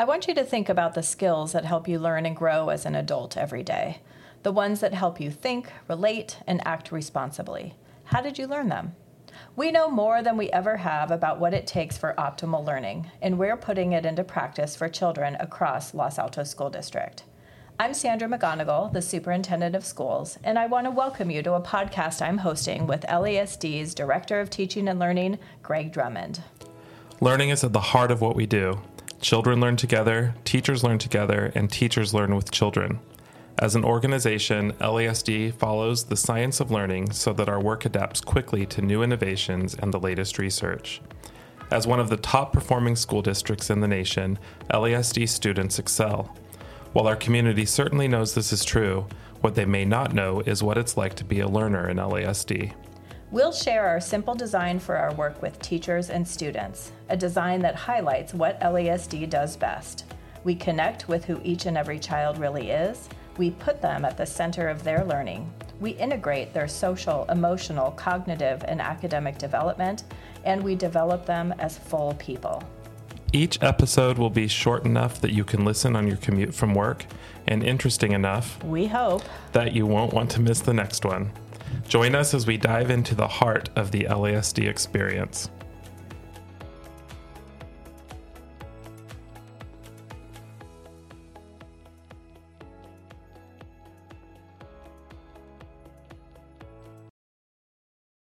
I want you to think about the skills that help you learn and grow as an adult every day, the ones that help you think, relate, and act responsibly. How did you learn them? We know more than we ever have about what it takes for optimal learning, and we're putting it into practice for children across Los Altos School District. I'm Sandra McGonagle, the Superintendent of Schools, and I want to welcome you to a podcast I'm hosting with LASD's Director of Teaching and Learning, Greg Drummond. Learning is at the heart of what we do. Children learn together, teachers learn together, and teachers learn with children. As an organization, LASD follows the science of learning so that our work adapts quickly to new innovations and the latest research. As one of the top performing school districts in the nation, LASD students excel. While our community certainly knows this is true, what they may not know is what it's like to be a learner in LASD. We'll share our simple design for our work with teachers and students, a design that highlights what LASD does best. We connect with who each and every child really is. We put them at the center of their learning. We integrate their social, emotional, cognitive, and academic development, and we develop them as full people. Each episode will be short enough that you can listen on your commute from work, and interesting enough, We hope. that you won't want to miss the next one. Join us as we dive into the heart of the LASD experience.